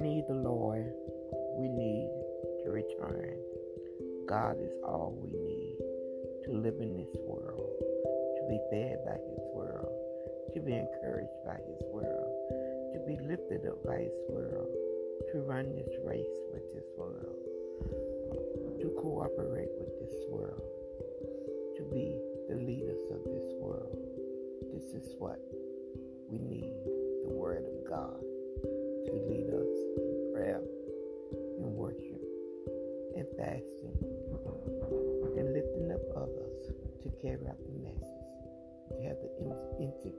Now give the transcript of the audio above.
need the Lord. We need to return. God is all we need to live in this world, to be fed by His world, to be encouraged by His world, to be lifted up by His world, to run this race with this world, to cooperate with this world, to be the leaders of this world. This is what we need the Word of God. Fasting and lifting up others to carry out the message, to have the intimacy